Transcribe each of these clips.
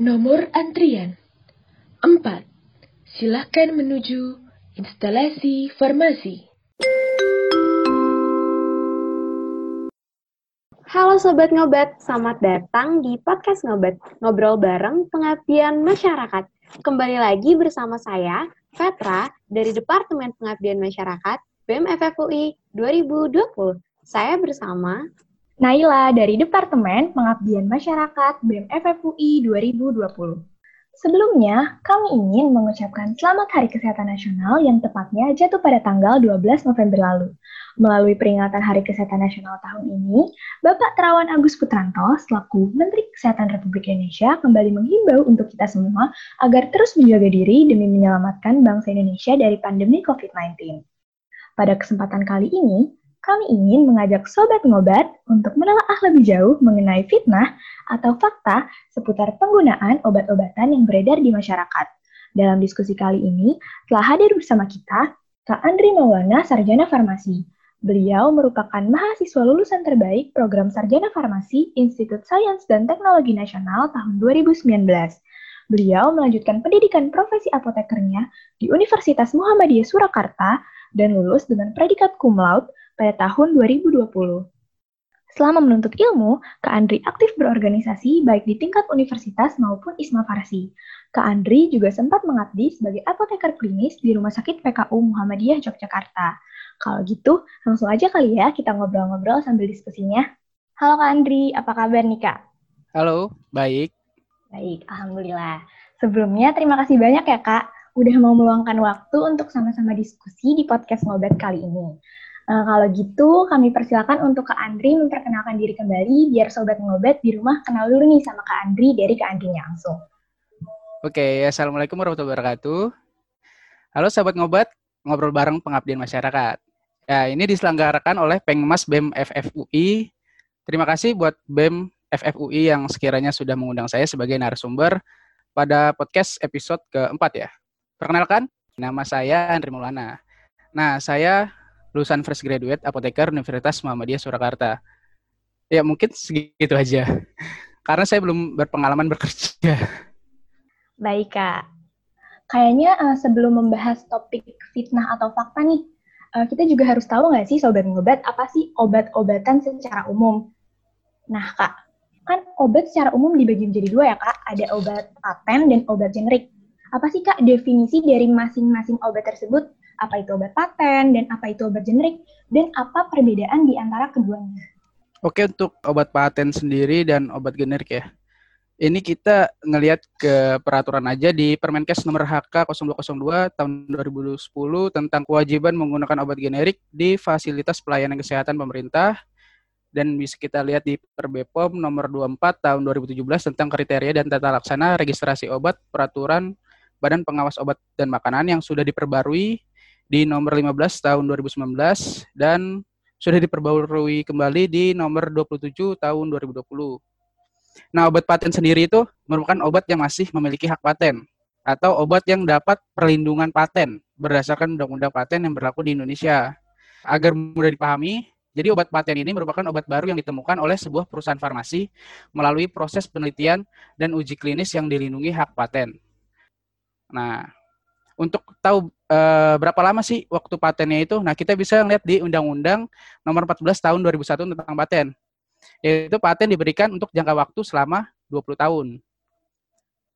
Nomor antrian 4. Silakan menuju instalasi farmasi. Halo Sobat Ngobat, selamat datang di Podcast Ngobat, ngobrol bareng pengabdian masyarakat. Kembali lagi bersama saya, Petra, dari Departemen Pengabdian Masyarakat, BEM FFUI 2020. Saya bersama Naila dari Departemen Pengabdian Masyarakat BEM FFUI 2020. Sebelumnya, kami ingin mengucapkan Selamat Hari Kesehatan Nasional yang tepatnya jatuh pada tanggal 12 November lalu. Melalui peringatan Hari Kesehatan Nasional tahun ini, Bapak Terawan Agus Putranto selaku Menteri Kesehatan Republik Indonesia kembali menghimbau untuk kita semua agar terus menjaga diri demi menyelamatkan bangsa Indonesia dari pandemi COVID-19. Pada kesempatan kali ini, kami ingin mengajak Sobat Ngobat untuk menelaah lebih jauh mengenai fitnah atau fakta seputar penggunaan obat-obatan yang beredar di masyarakat. Dalam diskusi kali ini, telah hadir bersama kita Kak Andri Maulana, Sarjana Farmasi. Beliau merupakan mahasiswa lulusan terbaik program Sarjana Farmasi Institut Sains dan Teknologi Nasional tahun 2019. Beliau melanjutkan pendidikan profesi apotekernya di Universitas Muhammadiyah Surakarta dan lulus dengan predikat cum laude pada tahun 2020. Selama menuntut ilmu, Kak Andri aktif berorganisasi baik di tingkat universitas maupun Isma Farsi. Kak Andri juga sempat mengabdi sebagai apoteker klinis di Rumah Sakit PKU Muhammadiyah Yogyakarta. Kalau gitu, langsung aja kali ya kita ngobrol-ngobrol sambil diskusinya. Halo Kak Andri, apa kabar nih Kak? Halo, baik. Baik, Alhamdulillah. Sebelumnya terima kasih banyak ya Kak, udah mau meluangkan waktu untuk sama-sama diskusi di podcast Ngobat kali ini. Nah, kalau gitu, kami persilakan untuk Kak Andri memperkenalkan diri kembali, biar Sobat Ngobat di rumah kenal dulu nih sama Kak Andri dari Kak Andrinya langsung. Oke, Assalamualaikum warahmatullahi wabarakatuh. Halo Sobat Ngobat, ngobrol bareng pengabdian masyarakat. Ya, ini diselenggarakan oleh Pengmas BEM FFUI. Terima kasih buat BEM FFUI yang sekiranya sudah mengundang saya sebagai narasumber pada podcast episode keempat ya. Perkenalkan, nama saya Andri Maulana. Nah, saya lulusan fresh graduate apoteker Universitas Muhammadiyah Surakarta. Ya mungkin segitu aja. Karena saya belum berpengalaman bekerja. Baik Kak. Kayaknya uh, sebelum membahas topik fitnah atau fakta nih, uh, kita juga harus tahu nggak sih Sobat Ngobat, apa sih obat-obatan secara umum? Nah Kak, kan obat secara umum dibagi menjadi dua ya Kak, ada obat paten dan obat generik. Apa sih Kak definisi dari masing-masing obat tersebut apa itu obat paten dan apa itu obat generik dan apa perbedaan di antara keduanya. Oke, untuk obat paten sendiri dan obat generik ya. Ini kita ngelihat ke peraturan aja di Permenkes nomor HK 0202 tahun 2010 tentang kewajiban menggunakan obat generik di fasilitas pelayanan kesehatan pemerintah dan bisa kita lihat di Perbepom nomor 24 tahun 2017 tentang kriteria dan tata laksana registrasi obat peraturan Badan Pengawas Obat dan Makanan yang sudah diperbarui di nomor 15 tahun 2019 dan sudah diperbarui kembali di nomor 27 tahun 2020. Nah, obat paten sendiri itu merupakan obat yang masih memiliki hak paten atau obat yang dapat perlindungan paten berdasarkan undang-undang paten yang berlaku di Indonesia. Agar mudah dipahami, jadi obat paten ini merupakan obat baru yang ditemukan oleh sebuah perusahaan farmasi melalui proses penelitian dan uji klinis yang dilindungi hak paten. Nah, untuk tahu uh, berapa lama sih waktu patennya itu, nah kita bisa lihat di Undang-Undang Nomor 14 Tahun 2001 tentang paten. Yaitu paten diberikan untuk jangka waktu selama 20 tahun.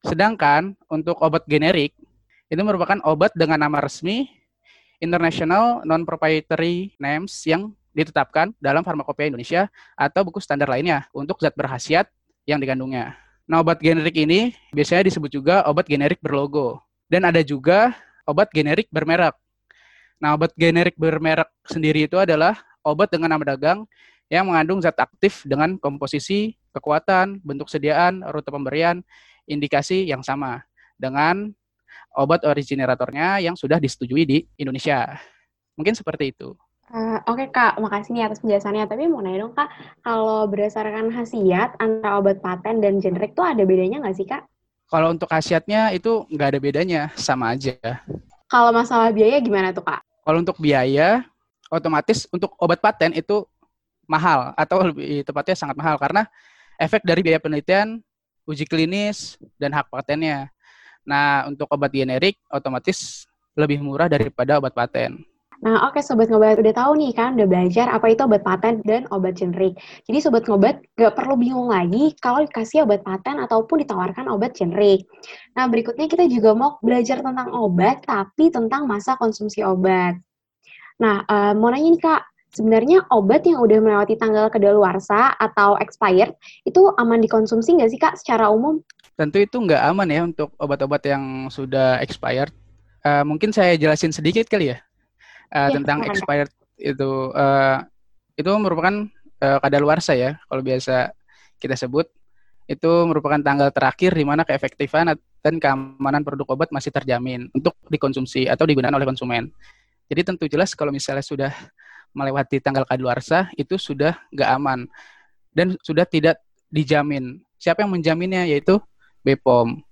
Sedangkan untuk obat generik itu merupakan obat dengan nama resmi International Non-Proprietary Names yang ditetapkan dalam Farmakopeia Indonesia atau buku standar lainnya untuk zat berkhasiat yang digandungnya. Nah, obat generik ini biasanya disebut juga obat generik berlogo. Dan ada juga obat generik bermerek. Nah, obat generik bermerek sendiri itu adalah obat dengan nama dagang yang mengandung zat aktif dengan komposisi, kekuatan, bentuk sediaan, rute pemberian, indikasi yang sama dengan obat origineratornya yang sudah disetujui di Indonesia. Mungkin seperti itu. Uh, Oke okay, Kak, makasih nih atas penjelasannya. Tapi mau nanya dong Kak, kalau berdasarkan khasiat antara obat paten dan generik tuh ada bedanya nggak sih Kak? Kalau untuk khasiatnya itu nggak ada bedanya, sama aja. Kalau masalah biaya gimana tuh Kak? Kalau untuk biaya, otomatis untuk obat paten itu mahal atau lebih tepatnya sangat mahal karena efek dari biaya penelitian uji klinis, dan hak patennya. Nah, untuk obat generik otomatis lebih murah daripada obat paten. Nah, oke okay, Sobat Ngobat, udah tahu nih kan, udah belajar apa itu obat paten dan obat generik. Jadi Sobat Ngobat gak perlu bingung lagi kalau dikasih obat paten ataupun ditawarkan obat generik. Nah, berikutnya kita juga mau belajar tentang obat, tapi tentang masa konsumsi obat. Nah, uh, mau nanya nih Kak, sebenarnya obat yang udah melewati tanggal kedaluarsa atau expired, itu aman dikonsumsi nggak sih Kak secara umum? Tentu itu nggak aman ya untuk obat-obat yang sudah expired. Uh, mungkin saya jelasin sedikit kali ya uh, ya, tentang expired itu uh, itu merupakan uh, kadaluarsa ya kalau biasa kita sebut itu merupakan tanggal terakhir di mana keefektifan dan keamanan produk obat masih terjamin untuk dikonsumsi atau digunakan oleh konsumen. Jadi tentu jelas kalau misalnya sudah melewati tanggal kadaluarsa itu sudah nggak aman dan sudah tidak dijamin. Siapa yang menjaminnya yaitu BPOM.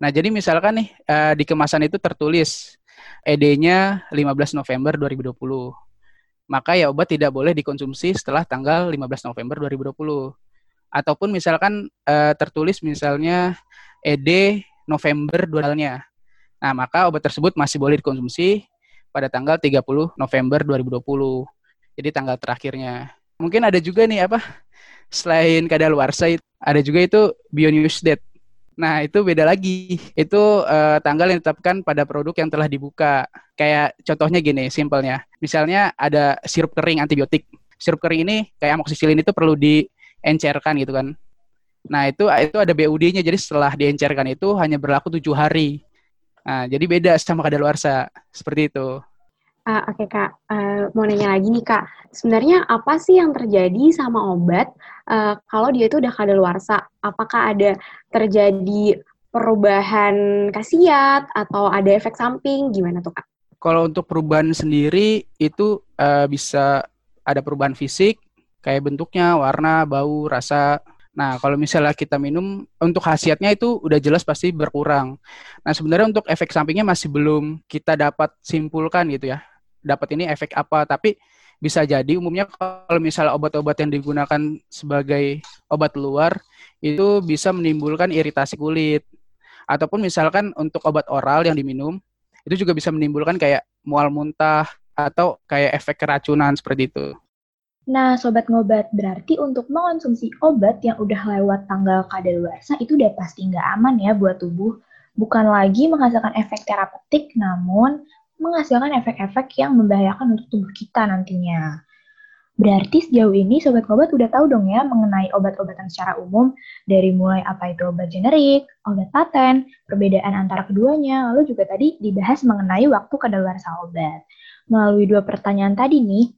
Nah jadi misalkan nih di kemasan itu tertulis ED-nya 15 November 2020. Maka ya obat tidak boleh dikonsumsi setelah tanggal 15 November 2020. Ataupun misalkan uh, tertulis misalnya ED November 2020. Nah, maka obat tersebut masih boleh dikonsumsi pada tanggal 30 November 2020. Jadi tanggal terakhirnya. Mungkin ada juga nih apa? Selain kadaluarsa ada juga itu bionews date. Nah, itu beda lagi. Itu uh, tanggal yang ditetapkan pada produk yang telah dibuka. Kayak contohnya gini, simpelnya. Misalnya ada sirup kering antibiotik. Sirup kering ini kayak amoksisilin itu perlu diencerkan gitu kan. Nah, itu itu ada BUD-nya. Jadi setelah diencerkan itu hanya berlaku tujuh hari. Nah, jadi beda sama kadaluarsa. Seperti itu. Uh, Oke okay, Kak, uh, mau nanya lagi nih Kak, sebenarnya apa sih yang terjadi sama obat uh, kalau dia itu udah kadaluarsa? Apakah ada terjadi perubahan khasiat atau ada efek samping? Gimana tuh Kak? Kalau untuk perubahan sendiri itu uh, bisa ada perubahan fisik, kayak bentuknya, warna, bau, rasa. Nah, kalau misalnya kita minum, untuk khasiatnya itu udah jelas pasti berkurang. Nah, sebenarnya untuk efek sampingnya masih belum kita dapat simpulkan gitu ya dapat ini efek apa tapi bisa jadi umumnya kalau misalnya obat-obat yang digunakan sebagai obat luar itu bisa menimbulkan iritasi kulit ataupun misalkan untuk obat oral yang diminum itu juga bisa menimbulkan kayak mual muntah atau kayak efek keracunan seperti itu. Nah, sobat ngobat, berarti untuk mengonsumsi obat yang udah lewat tanggal kadaluarsa itu udah pasti nggak aman ya buat tubuh. Bukan lagi menghasilkan efek terapeutik, namun menghasilkan efek-efek yang membahayakan untuk tubuh kita nantinya. Berarti sejauh ini Sobat Obat udah tahu dong ya mengenai obat-obatan secara umum, dari mulai apa itu obat generik, obat paten, perbedaan antara keduanya, lalu juga tadi dibahas mengenai waktu kadaluarsa obat. Melalui dua pertanyaan tadi nih,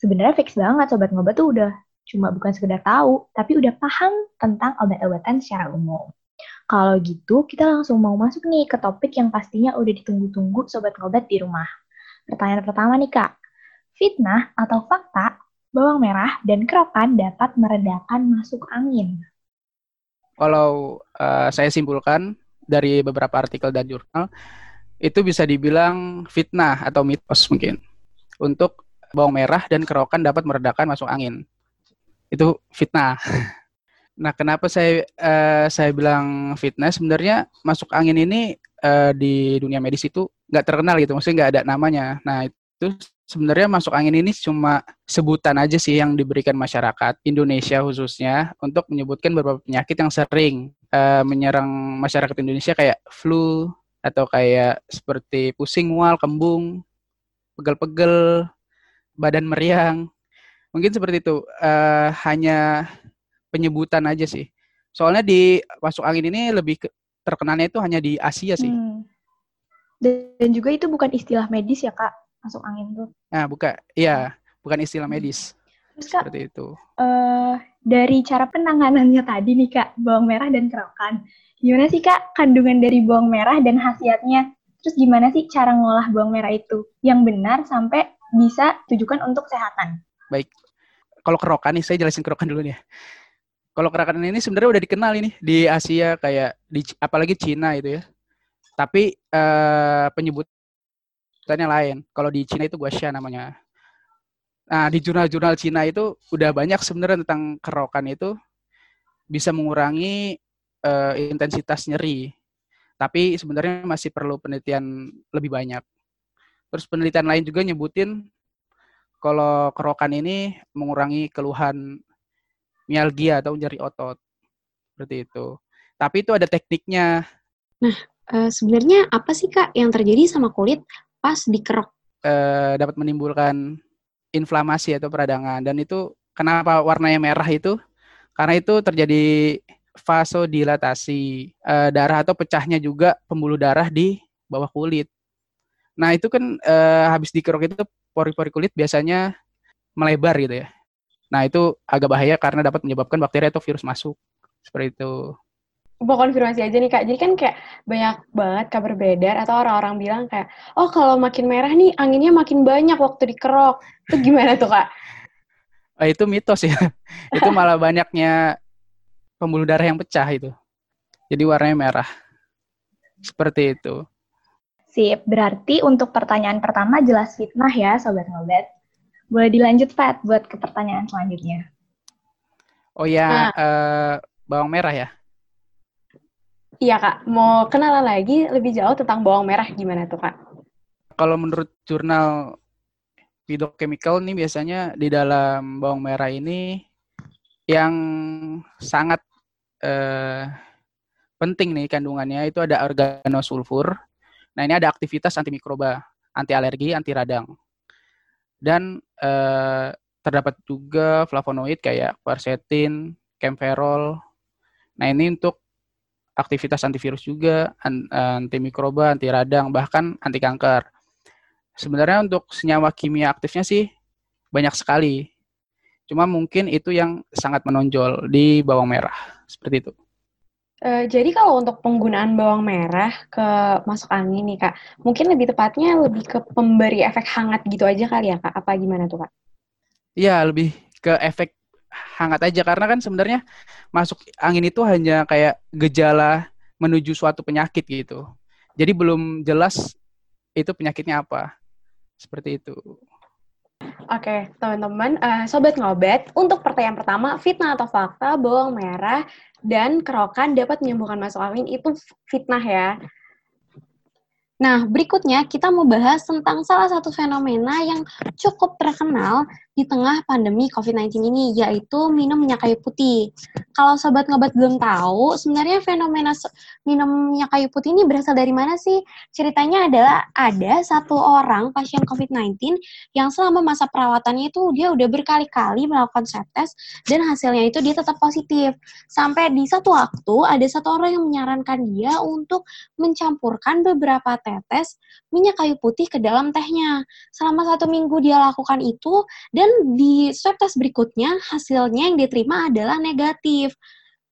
sebenarnya fix banget Sobat Ngobat tuh udah cuma bukan sekedar tahu, tapi udah paham tentang obat-obatan secara umum. Kalau gitu, kita langsung mau masuk nih ke topik yang pastinya udah ditunggu-tunggu sobat ngobat di rumah. Pertanyaan pertama nih kak, fitnah atau fakta bawang merah dan kerokan dapat meredakan masuk angin? Kalau uh, saya simpulkan dari beberapa artikel dan jurnal, itu bisa dibilang fitnah atau mitos mungkin. Untuk bawang merah dan kerokan dapat meredakan masuk angin. Itu fitnah. Nah, kenapa saya uh, saya bilang fitness? Sebenarnya masuk angin ini uh, di dunia medis itu nggak terkenal gitu, maksudnya nggak ada namanya. Nah, itu sebenarnya masuk angin ini cuma sebutan aja sih yang diberikan masyarakat Indonesia khususnya untuk menyebutkan beberapa penyakit yang sering uh, menyerang masyarakat Indonesia kayak flu atau kayak seperti pusing mual, kembung, pegel-pegel, badan meriang. Mungkin seperti itu. Uh, hanya penyebutan aja sih. Soalnya di masuk angin ini lebih ke, terkenalnya itu hanya di Asia sih. Hmm. Dan juga itu bukan istilah medis ya kak, masuk angin tuh. Nah, bukan, iya, bukan istilah medis. Terus kak, seperti itu. Uh, dari cara penanganannya tadi nih kak, bawang merah dan kerokan. Gimana sih kak kandungan dari bawang merah dan khasiatnya? Terus gimana sih cara ngolah bawang merah itu yang benar sampai bisa tujukan untuk kesehatan? Baik, kalau kerokan nih, saya jelasin kerokan dulu nih. Kalau kerokan ini sebenarnya udah dikenal ini di Asia kayak di apalagi Cina itu ya. Tapi uh, penyebutannya lain. Kalau di Cina itu guasha namanya. Nah, di jurnal-jurnal Cina itu udah banyak sebenarnya tentang kerokan itu bisa mengurangi uh, intensitas nyeri. Tapi sebenarnya masih perlu penelitian lebih banyak. Terus penelitian lain juga nyebutin kalau kerokan ini mengurangi keluhan mialgia atau nyeri otot. Seperti itu. Tapi itu ada tekniknya. Nah, uh, sebenarnya apa sih Kak yang terjadi sama kulit pas dikerok? Uh, dapat menimbulkan inflamasi atau peradangan dan itu kenapa warnanya merah itu? Karena itu terjadi vasodilatasi uh, darah atau pecahnya juga pembuluh darah di bawah kulit. Nah itu kan uh, habis dikerok itu pori-pori kulit biasanya melebar gitu ya. Nah itu agak bahaya karena dapat menyebabkan bakteri atau virus masuk seperti itu. Mau konfirmasi aja nih kak, jadi kan kayak banyak banget kabar beredar atau orang-orang bilang kayak, oh kalau makin merah nih anginnya makin banyak waktu dikerok. Itu gimana tuh kak? Oh, itu mitos ya. itu malah banyaknya pembuluh darah yang pecah itu. Jadi warnanya merah. Seperti itu. Sip, berarti untuk pertanyaan pertama jelas fitnah ya, Sobat Ngobet. Boleh dilanjut, Pat, buat ke pertanyaan selanjutnya. Oh ya, nah. uh, bawang merah ya? Iya, Kak. Mau kenalan lagi lebih jauh tentang bawang merah gimana tuh, Kak? Kalau menurut jurnal Phytochemical nih biasanya di dalam bawang merah ini yang sangat eh, penting nih kandungannya itu ada organosulfur. Nah ini ada aktivitas antimikroba, anti alergi, anti radang. Dan eh, terdapat juga flavonoid kayak quercetin, camphorol. Nah ini untuk aktivitas antivirus juga, antimikroba, anti radang, bahkan anti kanker. Sebenarnya untuk senyawa kimia aktifnya sih banyak sekali. Cuma mungkin itu yang sangat menonjol di bawang merah, seperti itu. Uh, jadi kalau untuk penggunaan bawang merah ke masuk angin nih kak, mungkin lebih tepatnya lebih ke pemberi efek hangat gitu aja kali ya kak? Apa gimana tuh kak? Iya lebih ke efek hangat aja karena kan sebenarnya masuk angin itu hanya kayak gejala menuju suatu penyakit gitu. Jadi belum jelas itu penyakitnya apa. Seperti itu. Oke, teman-teman, uh, sobat ngobet, untuk pertanyaan pertama, fitnah atau fakta bawang merah dan kerokan dapat menyembuhkan masuk angin itu fitnah ya. Nah, berikutnya kita mau bahas tentang salah satu fenomena yang cukup terkenal di tengah pandemi COVID-19 ini, yaitu minum minyak kayu putih. Kalau sobat ngobat belum tahu, sebenarnya fenomena minum minyak kayu putih ini berasal dari mana sih? Ceritanya adalah ada satu orang pasien COVID-19 yang selama masa perawatannya itu dia udah berkali-kali melakukan swab test dan hasilnya itu dia tetap positif. Sampai di satu waktu ada satu orang yang menyarankan dia untuk mencampurkan beberapa tetes minyak kayu putih ke dalam tehnya. Selama satu minggu dia lakukan itu dan dan di swab test berikutnya hasilnya yang diterima adalah negatif.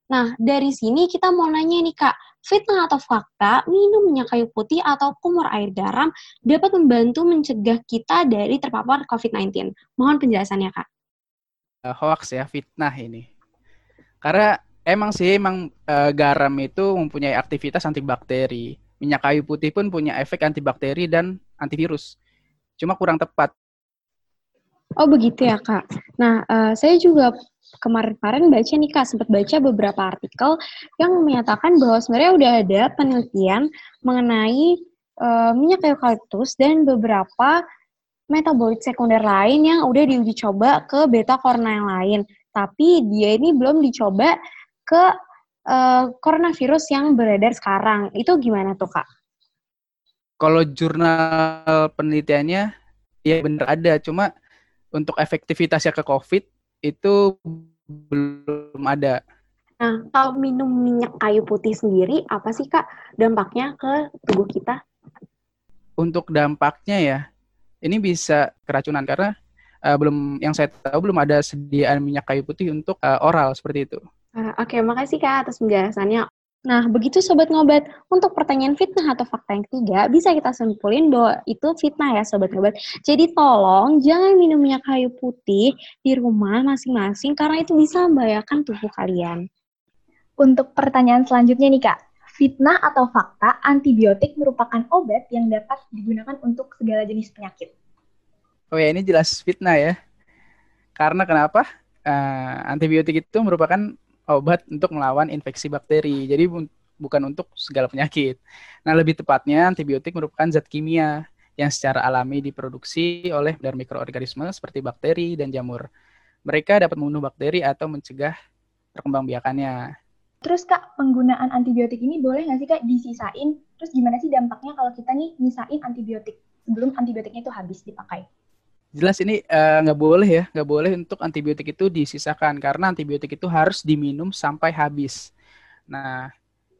Nah, dari sini kita mau nanya nih Kak, fitnah atau fakta minum minyak kayu putih atau kumur air garam dapat membantu mencegah kita dari terpapar COVID-19? Mohon penjelasannya Kak. Uh, hoax ya, fitnah ini. Karena emang sih emang uh, garam itu mempunyai aktivitas antibakteri. Minyak kayu putih pun punya efek antibakteri dan antivirus. Cuma kurang tepat Oh begitu ya kak. Nah uh, saya juga kemarin-kemarin baca nih kak sempat baca beberapa artikel yang menyatakan bahwa sebenarnya udah ada penelitian mengenai uh, minyak eukaliptus dan beberapa metabolit sekunder lain yang udah diuji coba ke beta korna yang lain. Tapi dia ini belum dicoba ke uh, coronavirus yang beredar sekarang. Itu gimana tuh kak? Kalau jurnal penelitiannya ya bener ada, cuma untuk efektivitasnya ke COVID itu belum ada. Nah, kalau minum minyak kayu putih sendiri, apa sih Kak dampaknya ke tubuh kita? Untuk dampaknya ya, ini bisa keracunan karena uh, belum yang saya tahu belum ada sediaan minyak kayu putih untuk uh, oral seperti itu. Uh, Oke, okay, makasih Kak atas penjelasannya. Nah, begitu Sobat Ngobat, untuk pertanyaan fitnah atau fakta yang ketiga, bisa kita simpulin bahwa itu fitnah ya Sobat Ngobat. Jadi tolong jangan minum minyak kayu putih di rumah masing-masing karena itu bisa membahayakan tubuh kalian. Untuk pertanyaan selanjutnya nih Kak, fitnah atau fakta antibiotik merupakan obat yang dapat digunakan untuk segala jenis penyakit? Oh ya, ini jelas fitnah ya. Karena kenapa? Uh, antibiotik itu merupakan obat untuk melawan infeksi bakteri. Jadi bukan untuk segala penyakit. Nah, lebih tepatnya antibiotik merupakan zat kimia yang secara alami diproduksi oleh dari mikroorganisme seperti bakteri dan jamur. Mereka dapat membunuh bakteri atau mencegah perkembangbiakannya. Terus Kak, penggunaan antibiotik ini boleh nggak sih Kak disisain? Terus gimana sih dampaknya kalau kita nih nyisain antibiotik sebelum antibiotiknya itu habis dipakai? Jelas ini eh, nggak uh, boleh ya, nggak boleh untuk antibiotik itu disisakan karena antibiotik itu harus diminum sampai habis. Nah,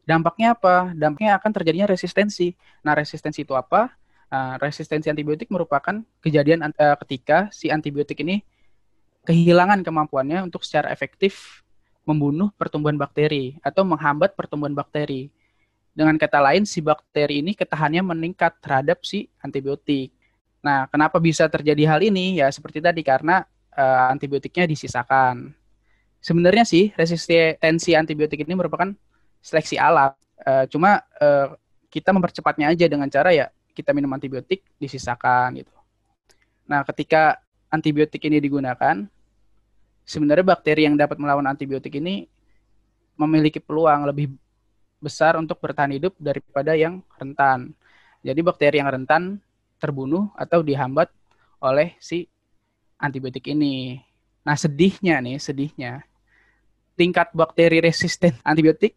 dampaknya apa? Dampaknya akan terjadinya resistensi. Nah, resistensi itu apa? Uh, resistensi antibiotik merupakan kejadian uh, ketika si antibiotik ini kehilangan kemampuannya untuk secara efektif membunuh pertumbuhan bakteri atau menghambat pertumbuhan bakteri. Dengan kata lain, si bakteri ini ketahanannya meningkat terhadap si antibiotik. Nah, kenapa bisa terjadi hal ini? Ya seperti tadi karena uh, antibiotiknya disisakan. Sebenarnya sih resistensi antibiotik ini merupakan seleksi alam. Uh, cuma uh, kita mempercepatnya aja dengan cara ya kita minum antibiotik disisakan gitu. Nah, ketika antibiotik ini digunakan, sebenarnya bakteri yang dapat melawan antibiotik ini memiliki peluang lebih besar untuk bertahan hidup daripada yang rentan. Jadi bakteri yang rentan terbunuh atau dihambat oleh si antibiotik ini. Nah, sedihnya nih, sedihnya tingkat bakteri resisten antibiotik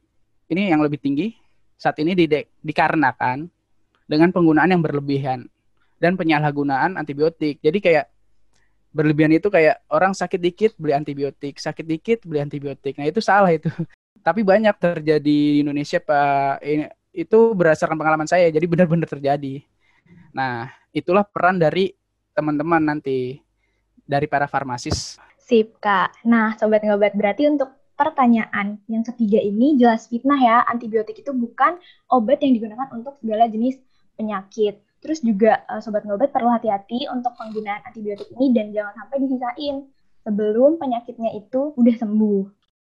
ini yang lebih tinggi saat ini dikarenakan dengan penggunaan yang berlebihan dan penyalahgunaan antibiotik. Jadi kayak berlebihan itu kayak orang sakit dikit beli antibiotik, sakit dikit beli antibiotik. Nah, itu salah itu. Tapi banyak terjadi di Indonesia Pak ini itu berdasarkan pengalaman saya. Jadi benar-benar terjadi. Nah, itulah peran dari teman-teman nanti dari para farmasis. Sip, Kak. Nah, sobat ngobat berarti untuk pertanyaan yang ketiga ini jelas fitnah ya. Antibiotik itu bukan obat yang digunakan untuk segala jenis penyakit. Terus juga uh, sobat ngobat perlu hati-hati untuk penggunaan antibiotik ini dan jangan sampai disisain sebelum penyakitnya itu udah sembuh.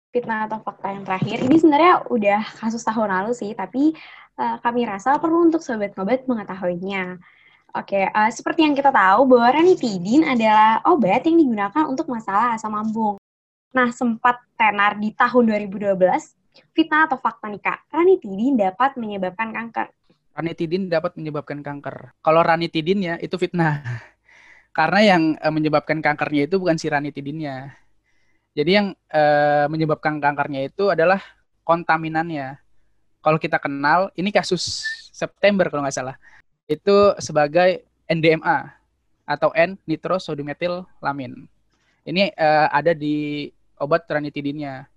Fitnah atau fakta yang terakhir, ini sebenarnya udah kasus tahun lalu sih, tapi uh, kami rasa perlu untuk sobat ngobat mengetahuinya. Oke, uh, seperti yang kita tahu bahwa ranitidin adalah obat yang digunakan untuk masalah asam lambung. Nah, sempat tenar di tahun 2012, fitnah atau fakta nih Kak, ranitidin dapat menyebabkan kanker ranitidin dapat menyebabkan kanker. Kalau ranitidinnya itu fitnah. Karena yang uh, menyebabkan kankernya itu bukan si ranitidinnya. Jadi yang uh, menyebabkan kankernya itu adalah kontaminannya. Kalau kita kenal, ini kasus September kalau nggak salah. Itu sebagai NDMA atau N nitrosodimetylamin. Ini uh, ada di obat ranitidinnya.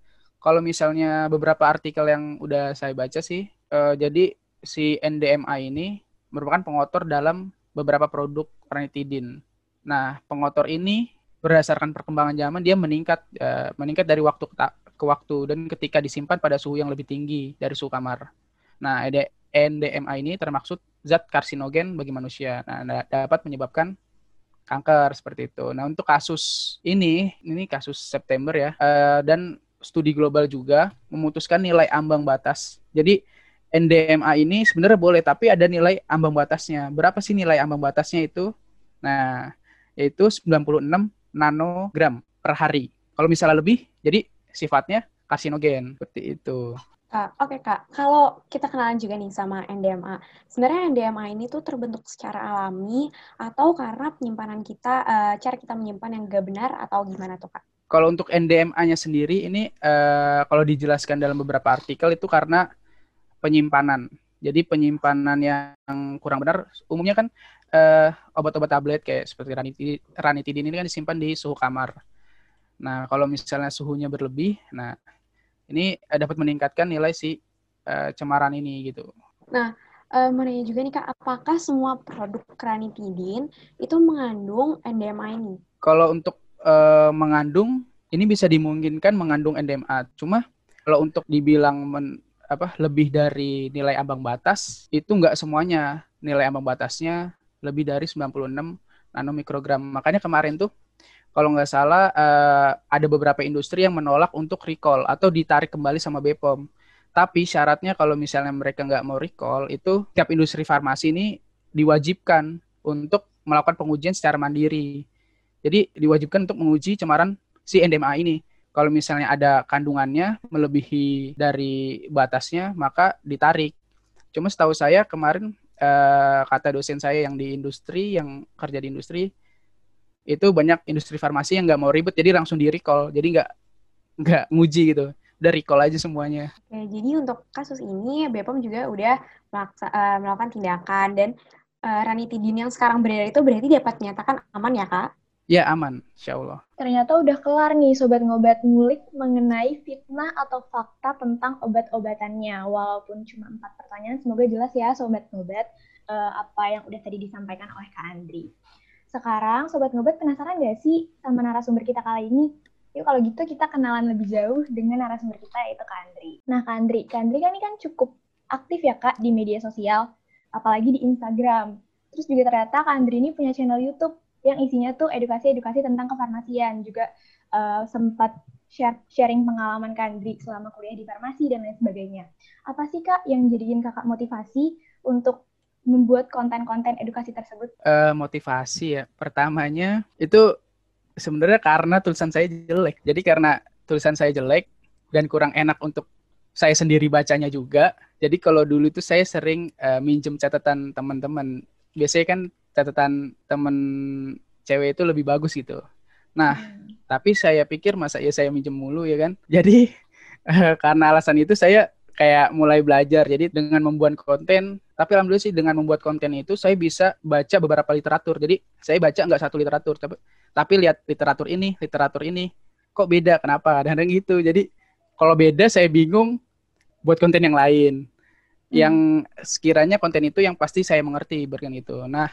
Kalau misalnya beberapa artikel yang udah saya baca sih, uh, jadi si NDMA ini merupakan pengotor dalam beberapa produk ranitidin. Nah, pengotor ini berdasarkan perkembangan zaman dia meningkat uh, meningkat dari waktu ke, ke waktu dan ketika disimpan pada suhu yang lebih tinggi dari suhu kamar. Nah, NDMA ini termaksud zat karsinogen bagi manusia. Nah, dapat menyebabkan kanker seperti itu. Nah, untuk kasus ini, ini kasus September ya, uh, dan studi global juga memutuskan nilai ambang batas. Jadi NDMA ini sebenarnya boleh tapi ada nilai ambang batasnya. Berapa sih nilai ambang batasnya itu? Nah, yaitu 96 nanogram per hari. Kalau misalnya lebih, jadi sifatnya karsinogen seperti itu. Uh, Oke okay, kak, kalau kita kenalan juga nih sama NDMA, sebenarnya NDMA ini tuh terbentuk secara alami atau karena penyimpanan kita, uh, cara kita menyimpan yang gak benar atau gimana tuh kak? Kalau untuk NDMA-nya sendiri ini uh, kalau dijelaskan dalam beberapa artikel itu karena penyimpanan. Jadi penyimpanan yang kurang benar umumnya kan uh, obat-obat tablet kayak seperti ranitidin, ranitidin ini kan disimpan di suhu kamar. Nah, kalau misalnya suhunya berlebih, nah ini uh, dapat meningkatkan nilai si uh, cemaran ini gitu. Nah, uh, mau nanya juga nih Kak, apakah semua produk ranitidin itu mengandung NDMA ini? Kalau untuk uh, mengandung, ini bisa dimungkinkan mengandung NDMA. Cuma kalau untuk dibilang men, apa lebih dari nilai ambang batas itu nggak semuanya nilai ambang batasnya lebih dari 96 nanomikrogram. Makanya kemarin tuh kalau nggak salah uh, ada beberapa industri yang menolak untuk recall atau ditarik kembali sama BPOM. Tapi syaratnya kalau misalnya mereka nggak mau recall itu tiap industri farmasi ini diwajibkan untuk melakukan pengujian secara mandiri. Jadi diwajibkan untuk menguji cemaran si NDMA ini. Kalau misalnya ada kandungannya melebihi dari batasnya, maka ditarik. Cuma setahu saya kemarin uh, kata dosen saya yang di industri, yang kerja di industri, itu banyak industri farmasi yang nggak mau ribet, jadi langsung di recall, jadi nggak nggak nguji gitu, udah recall aja semuanya. Oke, jadi untuk kasus ini BPOM juga udah melaksa, uh, melakukan tindakan dan uh, ranitidin yang sekarang beredar itu berarti dapat menyatakan aman ya kak? Ya aman, insya Allah. Ternyata udah kelar nih Sobat Ngobat ngulik mengenai fitnah atau fakta tentang obat-obatannya. Walaupun cuma empat pertanyaan, semoga jelas ya Sobat Ngobat uh, apa yang udah tadi disampaikan oleh Kak Andri. Sekarang Sobat Ngobat penasaran gak sih sama narasumber kita kali ini? Yuk kalau gitu kita kenalan lebih jauh dengan narasumber kita yaitu Kak Andri. Nah Kak Andri, Kak Andri kan ini kan cukup aktif ya Kak di media sosial, apalagi di Instagram. Terus juga ternyata Kak Andri ini punya channel YouTube yang isinya tuh edukasi-edukasi tentang kefarmasian juga uh, sempat share sharing pengalaman Kandri selama kuliah di farmasi dan lain sebagainya. Apa sih Kak yang jadiin Kakak motivasi untuk membuat konten-konten edukasi tersebut? Uh, motivasi ya. Pertamanya itu sebenarnya karena tulisan saya jelek. Jadi karena tulisan saya jelek dan kurang enak untuk saya sendiri bacanya juga. Jadi kalau dulu itu saya sering uh, minjem catatan teman-teman. Biasanya kan catatan temen cewek itu lebih bagus gitu. Nah, hmm. tapi saya pikir masa ya saya minjem mulu ya kan. Jadi karena alasan itu saya kayak mulai belajar. Jadi dengan membuat konten, tapi alhamdulillah sih dengan membuat konten itu saya bisa baca beberapa literatur. Jadi saya baca nggak satu literatur, tapi tapi lihat literatur ini, literatur ini, kok beda? Kenapa? Dan gitu. Jadi kalau beda saya bingung buat konten yang lain. Hmm. Yang sekiranya konten itu yang pasti saya mengerti berkan itu. Nah,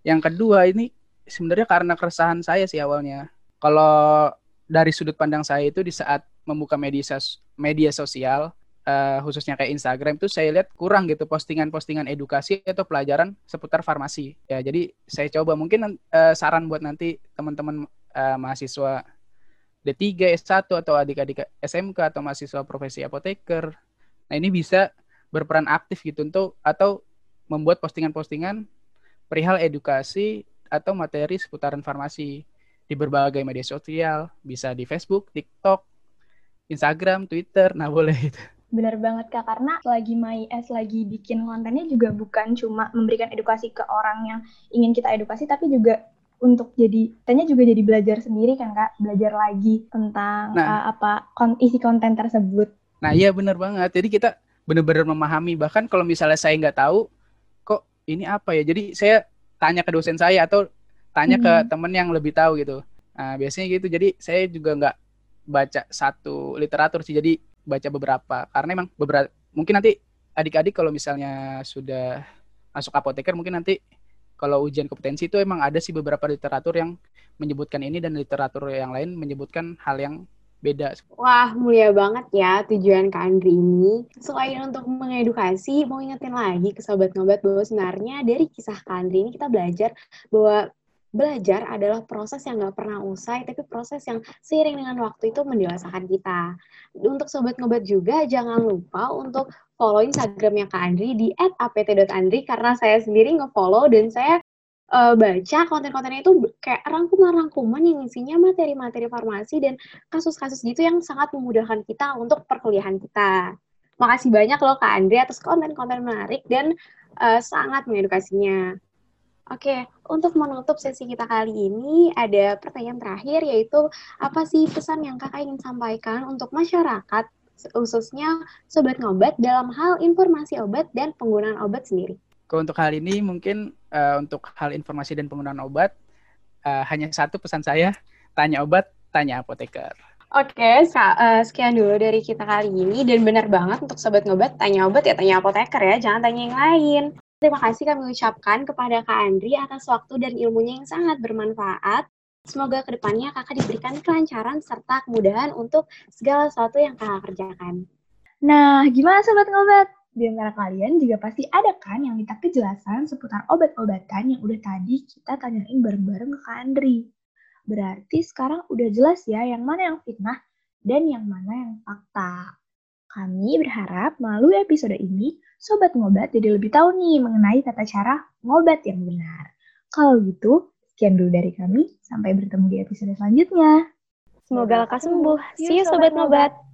yang kedua ini sebenarnya karena keresahan saya sih awalnya. Kalau dari sudut pandang saya itu di saat membuka media sos media sosial uh, khususnya kayak Instagram itu saya lihat kurang gitu postingan-postingan edukasi atau pelajaran seputar farmasi. Ya, jadi saya coba mungkin uh, saran buat nanti teman-teman uh, mahasiswa D3, S1 atau adik-adik SMK atau mahasiswa profesi apoteker. Nah, ini bisa berperan aktif gitu untuk atau membuat postingan-postingan perihal edukasi atau materi seputaran farmasi di berbagai media sosial, bisa di Facebook, TikTok, Instagram, Twitter, nah boleh itu. Benar banget Kak, karena lagi My S lagi bikin kontennya juga bukan cuma memberikan edukasi ke orang yang ingin kita edukasi, tapi juga untuk jadi, tanya juga jadi belajar sendiri kan Kak, belajar lagi tentang nah, uh, apa kon isi konten tersebut. Nah iya benar banget, jadi kita benar-benar memahami, bahkan kalau misalnya saya nggak tahu, ini apa ya? Jadi saya tanya ke dosen saya atau tanya hmm. ke temen yang lebih tahu gitu. Nah biasanya gitu. Jadi saya juga nggak baca satu literatur sih. Jadi baca beberapa karena emang beberapa mungkin nanti adik-adik kalau misalnya sudah masuk apoteker mungkin nanti kalau ujian kompetensi itu emang ada sih beberapa literatur yang menyebutkan ini dan literatur yang lain menyebutkan hal yang beda. Wah, mulia banget ya tujuan Kak Andri ini. Selain untuk mengedukasi, mau ingetin lagi ke Sobat Ngobat bahwa sebenarnya dari kisah Kak Andri ini kita belajar bahwa belajar adalah proses yang nggak pernah usai, tapi proses yang seiring dengan waktu itu mendewasakan kita. Untuk Sobat Ngobat juga, jangan lupa untuk follow Instagramnya Kak Andri di @apt.andri karena saya sendiri nge-follow dan saya uh, baca konten-kontennya itu kayak rangkuman-rangkuman yang isinya materi-materi farmasi dan kasus-kasus gitu yang sangat memudahkan kita untuk perkuliahan kita. Makasih banyak loh Kak Andre atas konten-konten menarik dan uh, sangat mengedukasinya. Oke, untuk menutup sesi kita kali ini ada pertanyaan terakhir yaitu apa sih pesan yang kakak ingin sampaikan untuk masyarakat khususnya sobat ngobat dalam hal informasi obat dan penggunaan obat sendiri? untuk hal ini mungkin uh, untuk hal informasi dan penggunaan obat uh, hanya satu pesan saya, tanya obat, tanya apoteker. Oke, okay, eh, sekian dulu dari kita kali ini dan benar banget untuk sobat ngobat tanya obat ya tanya apoteker ya, jangan tanya yang lain. Terima kasih kami ucapkan kepada Kak Andri atas waktu dan ilmunya yang sangat bermanfaat. Semoga ke depannya kakak diberikan kelancaran serta kemudahan untuk segala sesuatu yang kakak kerjakan. Nah, gimana sobat ngobat? Di antara kalian juga pasti ada kan yang minta kejelasan seputar obat-obatan yang udah tadi kita tanyain bareng-bareng ke Kak Andri. Berarti sekarang udah jelas ya yang mana yang fitnah dan yang mana yang fakta. Kami berharap melalui episode ini, Sobat Ngobat jadi lebih tahu nih mengenai tata cara ngobat yang benar. Kalau gitu, sekian dulu dari kami. Sampai bertemu di episode selanjutnya. Semoga lekas sembuh. See you Sobat Ngobat.